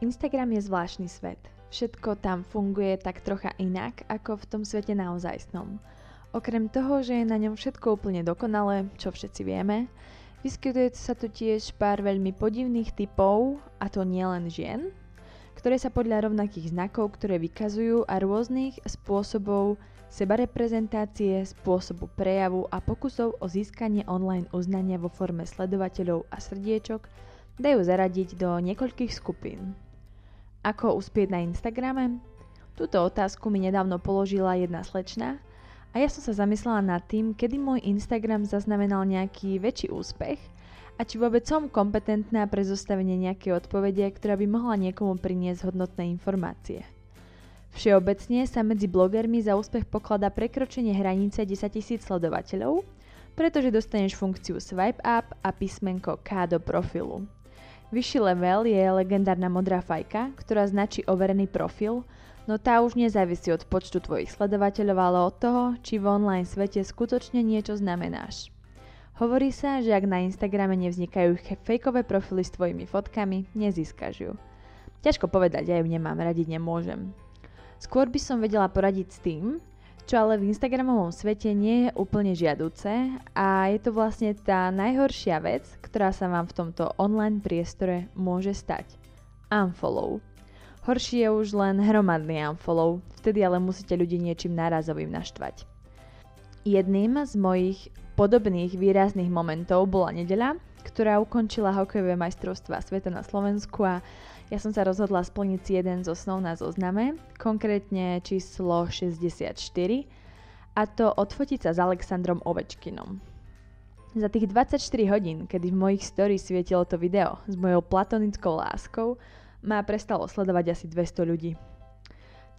Instagram je zvláštny svet. Všetko tam funguje tak trocha inak, ako v tom svete naozajstnom. Okrem toho, že je na ňom všetko úplne dokonalé, čo všetci vieme, vyskytuje sa tu tiež pár veľmi podivných typov, a to nielen žien, ktoré sa podľa rovnakých znakov, ktoré vykazujú a rôznych spôsobov sebareprezentácie, spôsobu prejavu a pokusov o získanie online uznania vo forme sledovateľov a srdiečok dajú zaradiť do niekoľkých skupín. Ako uspieť na Instagrame? Túto otázku mi nedávno položila jedna slečna a ja som sa zamyslela nad tým, kedy môj Instagram zaznamenal nejaký väčší úspech a či vôbec som kompetentná pre zostavenie nejakej odpovede, ktorá by mohla niekomu priniesť hodnotné informácie. Všeobecne sa medzi blogermi za úspech pokladá prekročenie hranice 10 000 sledovateľov, pretože dostaneš funkciu swipe up a písmenko K do profilu. Vyšší level je legendárna modrá fajka, ktorá značí overený profil, no tá už nezávisí od počtu tvojich sledovateľov, ale od toho, či v online svete skutočne niečo znamenáš. Hovorí sa, že ak na Instagrame nevznikajú fejkové profily s tvojimi fotkami, nezískaš ju. Ťažko povedať, ja ju nemám, radiť nemôžem. Skôr by som vedela poradiť s tým, čo ale v Instagramovom svete nie je úplne žiaduce a je to vlastne tá najhoršia vec, ktorá sa vám v tomto online priestore môže stať. Unfollow. Horší je už len hromadný unfollow, vtedy ale musíte ľudí niečím nárazovým naštvať. Jedným z mojich podobných výrazných momentov bola nedeľa, ktorá ukončila hokejové majstrovstvá sveta na Slovensku a ja som sa rozhodla splniť si jeden zo snov na zozname, konkrétne číslo 64, a to odfotiť sa s Alexandrom Ovečkinom. Za tých 24 hodín, kedy v mojich stories svietilo to video s mojou platonickou láskou, ma prestalo sledovať asi 200 ľudí.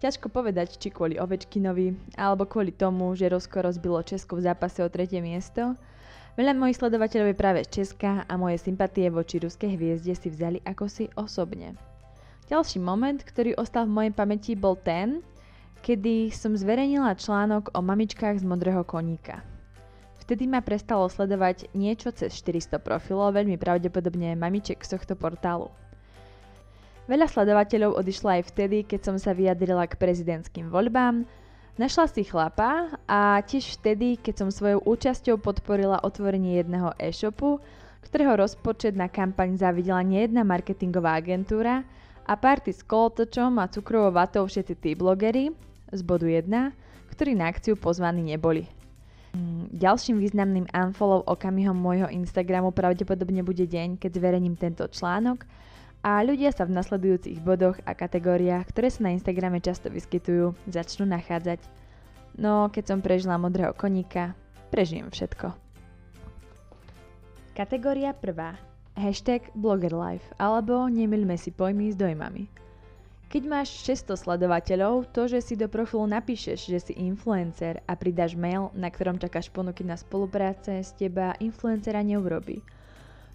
Ťažko povedať, či kvôli Ovečkinovi, alebo kvôli tomu, že Rusko rozbilo Česko v zápase o tretie miesto, Veľa mojich sledovateľov je práve z Česka a moje sympatie voči ruskej hviezde si vzali ako si osobne. Ďalší moment, ktorý ostal v mojej pamäti bol ten, kedy som zverejnila článok o mamičkách z modrého koníka. Vtedy ma prestalo sledovať niečo cez 400 profilov, veľmi pravdepodobne mamiček z tohto portálu. Veľa sledovateľov odišlo aj vtedy, keď som sa vyjadrila k prezidentským voľbám, Našla si chlapa a tiež vtedy, keď som svojou účasťou podporila otvorenie jedného e-shopu, ktorého rozpočet na kampaň zavidela nejedna marketingová agentúra a party s kolotočom a cukrovou vatou všetci tí blogery z bodu 1, ktorí na akciu pozvaní neboli. Mm, ďalším významným unfollow okamihom môjho Instagramu pravdepodobne bude deň, keď zverejním tento článok a ľudia sa v nasledujúcich bodoch a kategóriách, ktoré sa na Instagrame často vyskytujú, začnú nachádzať. No, keď som prežila modrého koníka, prežijem všetko. Kategória prvá. Hashtag bloggerlife alebo nemilme si pojmy s dojmami. Keď máš 600 sledovateľov, to, že si do profilu napíšeš, že si influencer a pridáš mail, na ktorom čakáš ponuky na spolupráce, z teba influencera neurobí.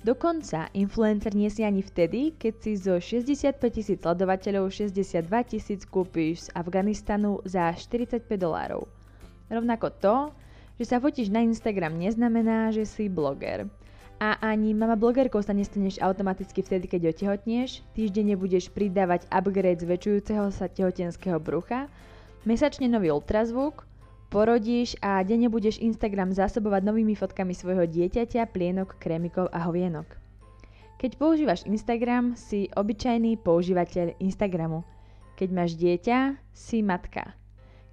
Dokonca influencer nie si ani vtedy, keď si zo 65 tisíc sledovateľov 62 tisíc kúpiš z Afganistanu za 45 dolárov. Rovnako to, že sa fotíš na Instagram neznamená, že si bloger. A ani mama blogerkou sa nestaneš automaticky vtedy, keď otehotnieš, týždenne budeš pridávať upgrade zväčšujúceho sa tehotenského brucha, mesačne nový ultrazvuk, Porodíš a denne budeš Instagram zásobovať novými fotkami svojho dieťaťa, plienok, krémikov a hovienok. Keď používaš Instagram, si obyčajný používateľ Instagramu. Keď máš dieťa, si matka.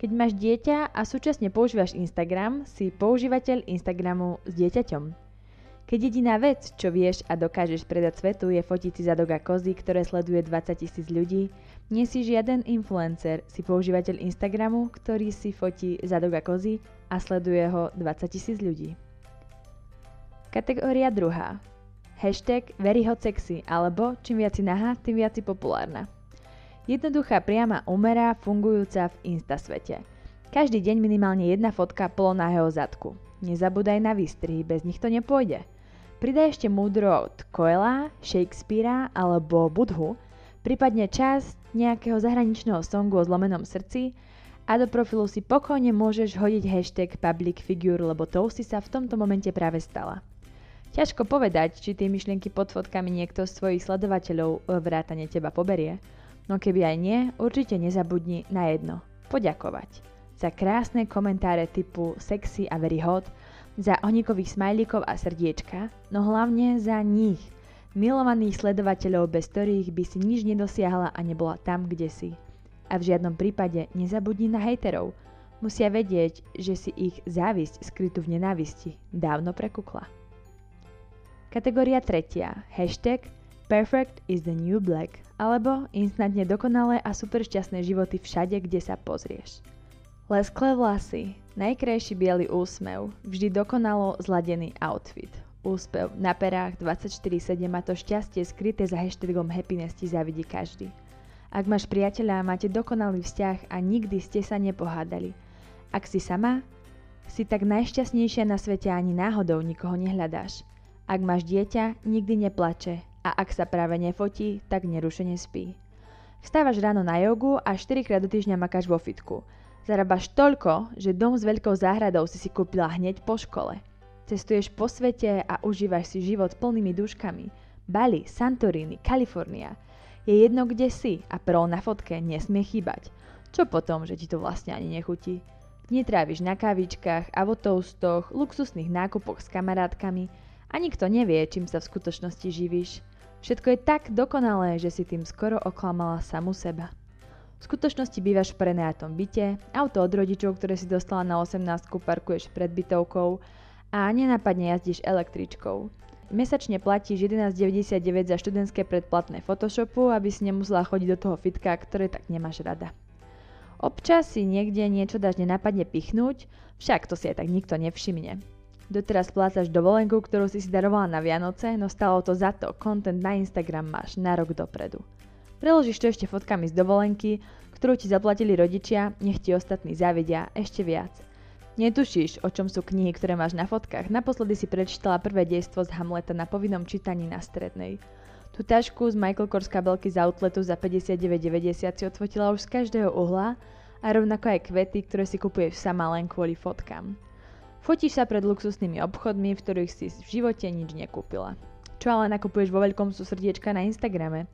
Keď máš dieťa a súčasne používaš Instagram, si používateľ Instagramu s dieťaťom. Keď jediná vec, čo vieš a dokážeš predať svetu, je fotiť si zadok a kozy, ktoré sleduje 20 tisíc ľudí, nie si žiaden influencer, si používateľ Instagramu, ktorý si fotí zadok a kozy a sleduje ho 20 tisíc ľudí. Kategória druhá. Hashtag very hot sexy, alebo čím viac si nahá, tým viac si populárna. Jednoduchá priama umera fungujúca v instasvete. Každý deň minimálne jedna fotka polonahého zadku. Nezabúdaj na výstrihy, bez nich to nepôjde. Pridaj ešte múdro od Koela, Shakespearea alebo Budhu, prípadne časť nejakého zahraničného songu o zlomenom srdci a do profilu si pokojne môžeš hodiť hashtag public figure, lebo to si sa v tomto momente práve stala. Ťažko povedať, či tie myšlienky pod fotkami niekto z svojich sledovateľov e, vrátane teba poberie. No keby aj nie, určite nezabudni na jedno. Poďakovať. Za krásne komentáre typu sexy a very hot, za ohníkových smajlíkov a srdiečka, no hlavne za nich, milovaných sledovateľov, bez ktorých by si nič nedosiahla a nebola tam, kde si. A v žiadnom prípade nezabudni na hejterov. Musia vedieť, že si ich závisť skrytú v nenávisti dávno prekukla. Kategória tretia. Hashtag Perfect is the new black alebo instantne dokonalé a super šťastné životy všade, kde sa pozrieš. Lesklé vlasy, najkrajší biely úsmev, vždy dokonalo zladený outfit. Úspev na perách 24-7 a to šťastie skryté za hashtagom happiness ti zavidí každý. Ak máš priateľa, máte dokonalý vzťah a nikdy ste sa nepohádali. Ak si sama, si tak najšťastnejšia na svete ani náhodou nikoho nehľadáš. Ak máš dieťa, nikdy neplače a ak sa práve nefotí, tak nerušene spí. Vstávaš ráno na jogu a 4 krát do týždňa makáš vo fitku. Zarábaš toľko, že dom s veľkou záhradou si si kúpila hneď po škole. Cestuješ po svete a užívaš si život plnými duškami. Bali, Santorini, Kalifornia. Je jedno, kde si a prol na fotke nesmie chýbať. Čo potom, že ti to vlastne ani nechutí? Netráviš na kávičkách, avotoustoch, luxusných nákupoch s kamarátkami a nikto nevie, čím sa v skutočnosti živíš. Všetko je tak dokonalé, že si tým skoro oklamala samu seba. V skutočnosti bývaš v prenajatom byte, auto od rodičov, ktoré si dostala na 18 parkuješ pred bytovkou a nenapadne jazdíš električkou. Mesačne platíš 11,99 za študentské predplatné Photoshopu, aby si nemusela chodiť do toho fitka, ktoré tak nemáš rada. Občas si niekde niečo dáš nenapadne pichnúť, však to si aj tak nikto nevšimne. Doteraz plácaš dovolenku, ktorú si si darovala na Vianoce, no stalo to za to, content na Instagram máš na rok dopredu. Preložíš to ešte fotkami z dovolenky, ktorú ti zaplatili rodičia, nech ti ostatní zavidia ešte viac. Netušíš, o čom sú knihy, ktoré máš na fotkách. Naposledy si prečítala prvé dejstvo z Hamleta na povinnom čítaní na strednej. Tú tašku z Michael Kors kabelky z outletu za 59,90 si odfotila už z každého uhla a rovnako aj kvety, ktoré si kupuješ sama len kvôli fotkám. Fotíš sa pred luxusnými obchodmi, v ktorých si v živote nič nekúpila. Čo ale nakupuješ vo veľkom sú srdiečka na Instagrame,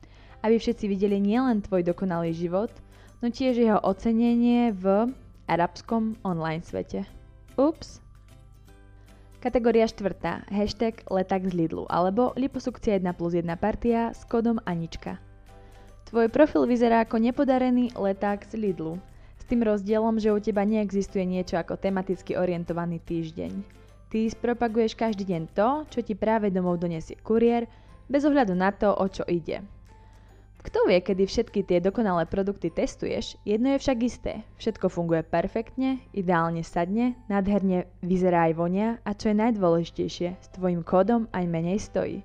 aby všetci videli nielen tvoj dokonalý život, no tiež jeho ocenenie v arabskom online svete. Ups. Kategória štvrtá. Hashtag letak z Lidlu alebo liposukcia 1 plus 1 partia s kódom Anička. Tvoj profil vyzerá ako nepodarený leták z Lidlu tým rozdielom, že u teba neexistuje niečo ako tematicky orientovaný týždeň. Ty spropaguješ každý deň to, čo ti práve domov donesie kuriér, bez ohľadu na to, o čo ide. Kto vie, kedy všetky tie dokonalé produkty testuješ, jedno je však isté. Všetko funguje perfektne, ideálne sadne, nádherne vyzerá aj vonia a čo je najdôležitejšie, s tvojim kódom aj menej stojí.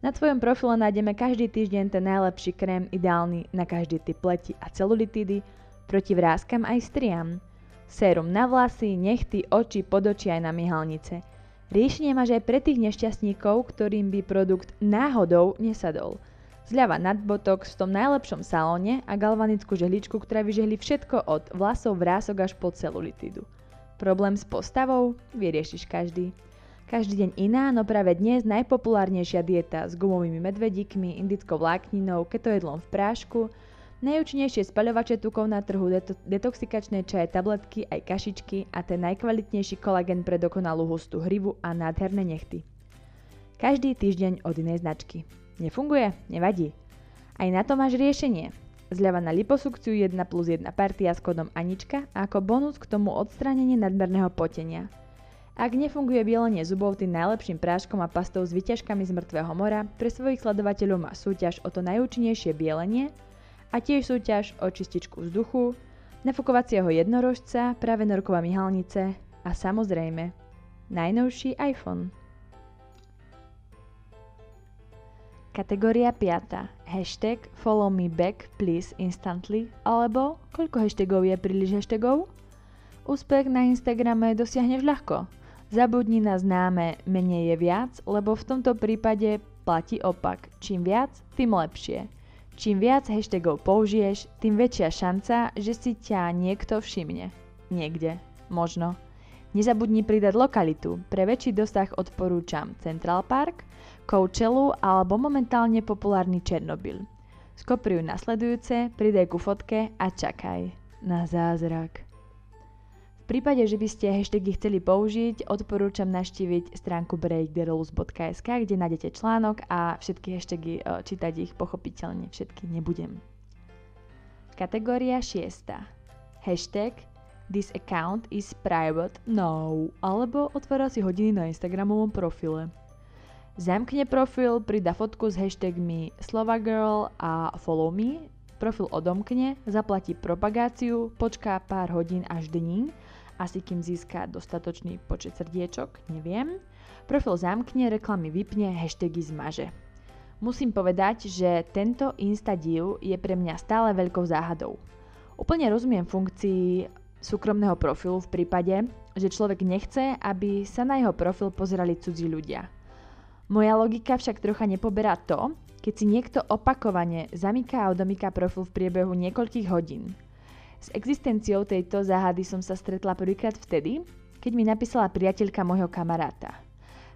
Na tvojom profile nájdeme každý týždeň ten najlepší krém ideálny na každý typ pleti a celulitídy, proti vrázkam aj striam. Sérum na vlasy, nechty, oči, podočia aj na myhalnice. Riešenie máš aj pre tých nešťastníkov, ktorým by produkt náhodou nesadol. Zľava nad botox v tom najlepšom salóne a galvanickú žehličku, ktorá vyžehli všetko od vlasov, vrások až po celulitidu. Problém s postavou? Vyriešiš každý. Každý deň iná, no práve dnes najpopulárnejšia dieta s gumovými medvedíkmi, indickou vlákninou, ketojedlom v prášku, Najúčinnejšie spaľovače tukov na trhu, deto- detoxikačné čaje, tabletky, aj kašičky a ten najkvalitnejší kolagen pre dokonalú hustú hrivu a nádherné nechty. Každý týždeň od inej značky. Nefunguje? Nevadí. Aj na to máš riešenie. Zľava na liposukciu 1 plus 1 partia s kódom Anička a ako bonus k tomu odstránenie nadmerného potenia. Ak nefunguje bielenie zubov tým najlepším práškom a pastou s vyťažkami z mŕtvého mora, pre svojich sledovateľov má súťaž o to najúčinnejšie bielenie – a tiež súťaž o čističku vzduchu, nafukovacieho jednorožca, práve norková myhalnice a samozrejme najnovší iPhone. Kategória 5. Hashtag follow me back please instantly alebo koľko hashtagov je príliš hashtagov? Úspech na Instagrame dosiahneš ľahko. Zabudni na známe menej je viac, lebo v tomto prípade platí opak. Čím viac, tým lepšie. Čím viac hashtagov použiješ, tým väčšia šanca, že si ťa niekto všimne. Niekde. Možno. Nezabudni pridať lokalitu. Pre väčší dosah odporúčam Central Park, Coachellu alebo momentálne populárny Černobyl. Skopriuj nasledujúce, pridaj ku fotke a čakaj na zázrak. V prípade, že by ste hashtagy chceli použiť, odporúčam naštíviť stránku breaktherules.sk, kde nájdete článok a všetky hashtagy e, čítať ich pochopiteľne všetky nebudem. Kategória 6. Hashtag This account is private, no, alebo otvára si hodiny na Instagramovom profile. Zamkne profil, pridá fotku s hashtagmi SlovaGirl a follow me, profil odomkne, zaplatí propagáciu, počká pár hodín až dní, asi kým získa dostatočný počet srdiečok, neviem. Profil zamkne, reklamy vypne, hashtagy zmaže. Musím povedať, že tento Instadiv je pre mňa stále veľkou záhadou. Úplne rozumiem funkcii súkromného profilu v prípade, že človek nechce, aby sa na jeho profil pozerali cudzí ľudia. Moja logika však trocha nepoberá to, keď si niekto opakovane zamyká a odomyká profil v priebehu niekoľkých hodín. S existenciou tejto záhady som sa stretla prvýkrát vtedy, keď mi napísala priateľka môjho kamaráta.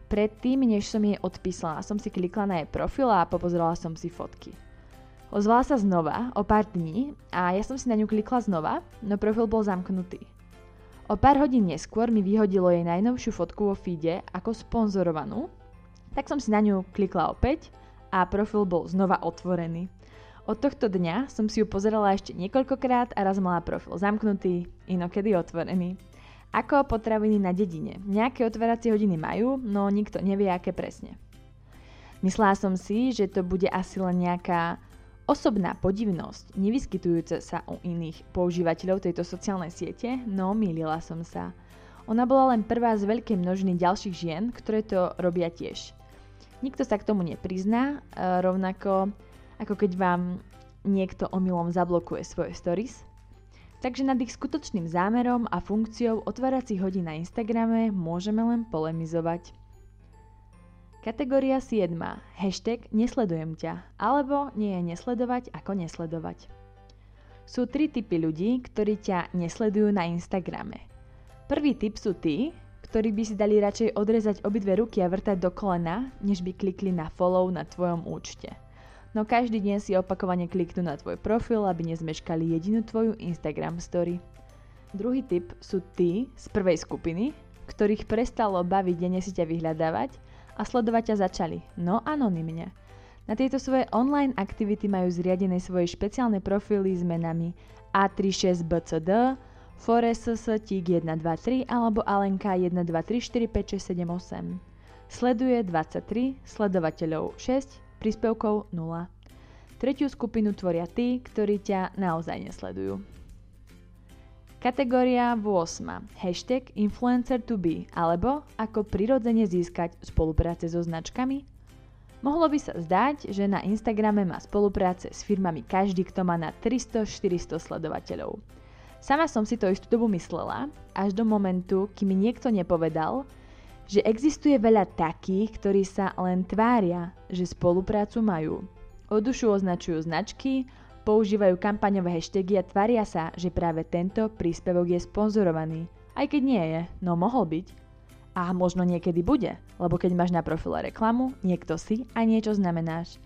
Predtým, než som jej odpísala, som si klikla na jej profil a popozerala som si fotky. Ozvala sa znova o pár dní a ja som si na ňu klikla znova, no profil bol zamknutý. O pár hodín neskôr mi vyhodilo jej najnovšiu fotku vo feede ako sponzorovanú, tak som si na ňu klikla opäť a profil bol znova otvorený. Od tohto dňa som si ju pozerala ešte niekoľkokrát a raz mala profil zamknutý, inokedy otvorený. Ako potraviny na dedine. Nejaké otváracie hodiny majú, no nikto nevie, aké presne. Myslela som si, že to bude asi len nejaká Osobná podivnosť, nevyskytujúca sa u iných používateľov tejto sociálnej siete, no mýlila som sa. Ona bola len prvá z veľkej množiny ďalších žien, ktoré to robia tiež. Nikto sa k tomu neprizná, e, rovnako ako keď vám niekto omylom zablokuje svoje stories. Takže nad ich skutočným zámerom a funkciou otváracích hodín na Instagrame môžeme len polemizovať. Kategória 7. Hashtag nesledujem ťa, alebo nie je nesledovať ako nesledovať. Sú tri typy ľudí, ktorí ťa nesledujú na Instagrame. Prvý typ sú tí, ktorí by si dali radšej odrezať obidve ruky a vrtať do kolena, než by klikli na follow na tvojom účte. No každý deň si opakovane kliknú na tvoj profil, aby nezmeškali jedinú tvoju Instagram story. Druhý typ sú tí z prvej skupiny, ktorých prestalo baviť denne si ťa vyhľadávať a sledovať ťa začali, no anonymne. Na tieto svoje online aktivity majú zriadené svoje špeciálne profily s menami A36BCD, Forest Tík 123 alebo Alenka 1234567. Sleduje 23, sledovateľov 6, príspevkov 0. Tretiu skupinu tvoria tí, ktorí ťa naozaj nesledujú. Kategória 8. Hashtag influencer to be alebo ako prirodzene získať spolupráce so značkami. Mohlo by sa zdať, že na Instagrame má spolupráce s firmami každý, kto má na 300-400 sledovateľov. Sama som si to istú dobu myslela, až do momentu, kým mi niekto nepovedal, že existuje veľa takých, ktorí sa len tvária, že spoluprácu majú. Odušu označujú značky, Používajú kampaňové hashtagy a tvária sa, že práve tento príspevok je sponzorovaný. Aj keď nie je, no mohol byť. A možno niekedy bude, lebo keď máš na profile reklamu, niekto si a niečo znamenáš.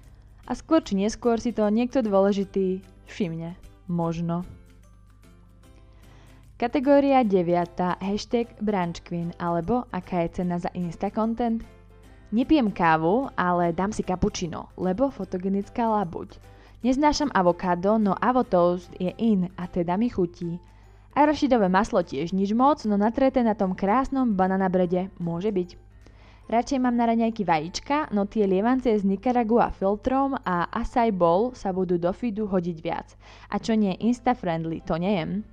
A skôr či neskôr si to niekto dôležitý všimne. Možno. Kategória 9. Hashtag Brunch Queen alebo aká je cena za Insta content? Nepijem kávu, ale dám si kapučino, lebo fotogenická labuť. Neznášam avokádo, no avotoast je in a teda mi chutí. Arašidové maslo tiež nič moc, no natreté na tom krásnom bananabrede môže byť. Radšej mám na raňajky vajíčka, no tie lievance s Nicaragua filtrom a acai bowl sa budú do feedu hodiť viac. A čo nie insta-friendly, to nejem.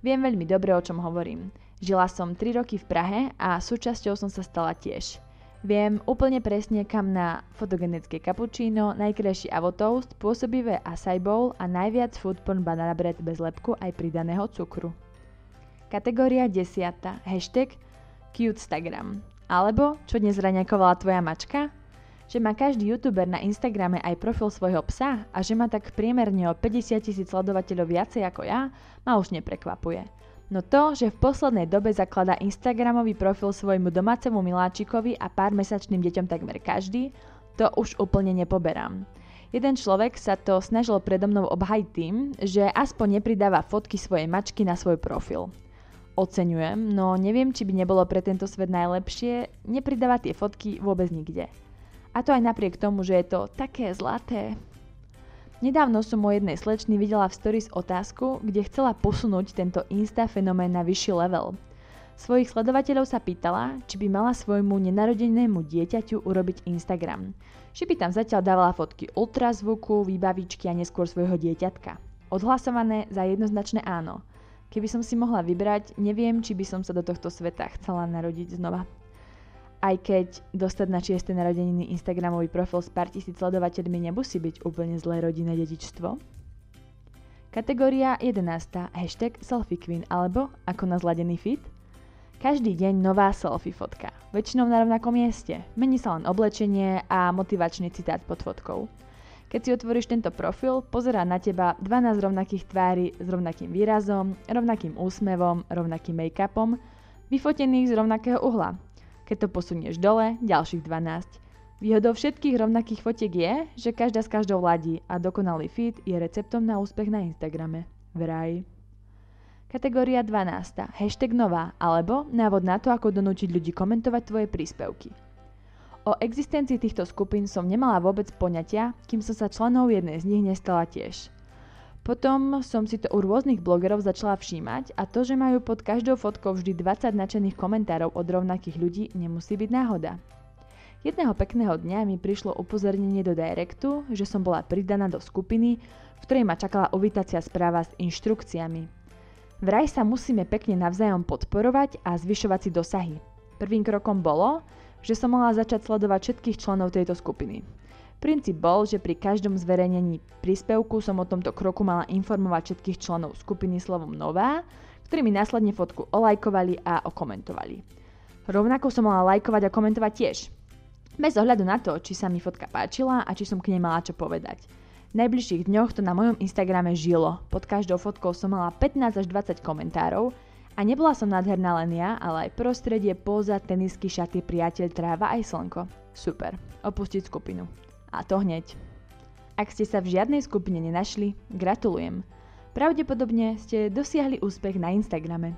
Viem veľmi dobre, o čom hovorím. Žila som 3 roky v Prahe a súčasťou som sa stala tiež. Viem úplne presne, kam na fotogenické cappuccino, najkrajší avotoast, pôsobivé acai bowl a najviac foodporn banana bread bez lepku aj pridaného cukru. Kategória 10. Hashtag Cutestagram. Alebo, čo dnes raňakovala tvoja mačka? Že má každý youtuber na Instagrame aj profil svojho psa a že má tak priemerne o 50 tisíc sledovateľov viacej ako ja, ma už neprekvapuje. No to, že v poslednej dobe zakladá Instagramový profil svojmu domácemu miláčikovi a pár mesačným deťom takmer každý, to už úplne nepoberám. Jeden človek sa to snažil predo mnou obhajiť tým, že aspoň nepridáva fotky svojej mačky na svoj profil. Oceňujem, no neviem, či by nebolo pre tento svet najlepšie nepridávať tie fotky vôbec nikde. A to aj napriek tomu, že je to také zlaté, Nedávno som o jednej slečny videla v stories otázku, kde chcela posunúť tento Insta fenomén na vyšší level. Svojich sledovateľov sa pýtala, či by mala svojmu nenarodenému dieťaťu urobiť Instagram. By tam zatiaľ dávala fotky ultrazvuku, výbavičky a neskôr svojho dieťatka. Odhlasované za jednoznačné áno. Keby som si mohla vybrať, neviem, či by som sa do tohto sveta chcela narodiť znova aj keď dostať na 6. narodeniny Instagramový profil s pár tisíc sledovateľmi nemusí byť úplne zlé rodinné dedičstvo. Kategória 11. Hashtag selfie queen alebo ako na zladený fit. Každý deň nová selfie fotka. Väčšinou na rovnakom mieste. Mení sa len oblečenie a motivačný citát pod fotkou. Keď si otvoríš tento profil, pozerá na teba 12 rovnakých tvári s rovnakým výrazom, rovnakým úsmevom, rovnakým make-upom, vyfotených z rovnakého uhla, keď to posunieš dole, ďalších 12. Výhodou všetkých rovnakých fotiek je, že každá s každou ladí a dokonalý feed je receptom na úspech na Instagrame. Vraj. Kategória 12. Hashtag nová alebo návod na to, ako donútiť ľudí komentovať tvoje príspevky. O existencii týchto skupín som nemala vôbec poňatia, kým som sa členov jednej z nich nestala tiež. Potom som si to u rôznych blogerov začala všímať a to, že majú pod každou fotkou vždy 20 nadšených komentárov od rovnakých ľudí, nemusí byť náhoda. Jedného pekného dňa mi prišlo upozornenie do directu, že som bola pridaná do skupiny, v ktorej ma čakala uvítacia správa s inštrukciami. Vraj sa musíme pekne navzájom podporovať a zvyšovať si dosahy. Prvým krokom bolo, že som mala začať sledovať všetkých členov tejto skupiny. Princíp bol, že pri každom zverejnení príspevku som o tomto kroku mala informovať všetkých členov skupiny slovom nová, ktorí mi následne fotku olajkovali a okomentovali. Rovnako som mala lajkovať a komentovať tiež. Bez ohľadu na to, či sa mi fotka páčila a či som k nej mala čo povedať. V najbližších dňoch to na mojom Instagrame žilo. Pod každou fotkou som mala 15 až 20 komentárov a nebola som nádherná len ja, ale aj prostredie, póza, tenisky, šaty, priateľ, tráva aj slnko. Super. Opustiť skupinu. A to hneď. Ak ste sa v žiadnej skupine nenašli, gratulujem. Pravdepodobne ste dosiahli úspech na Instagrame.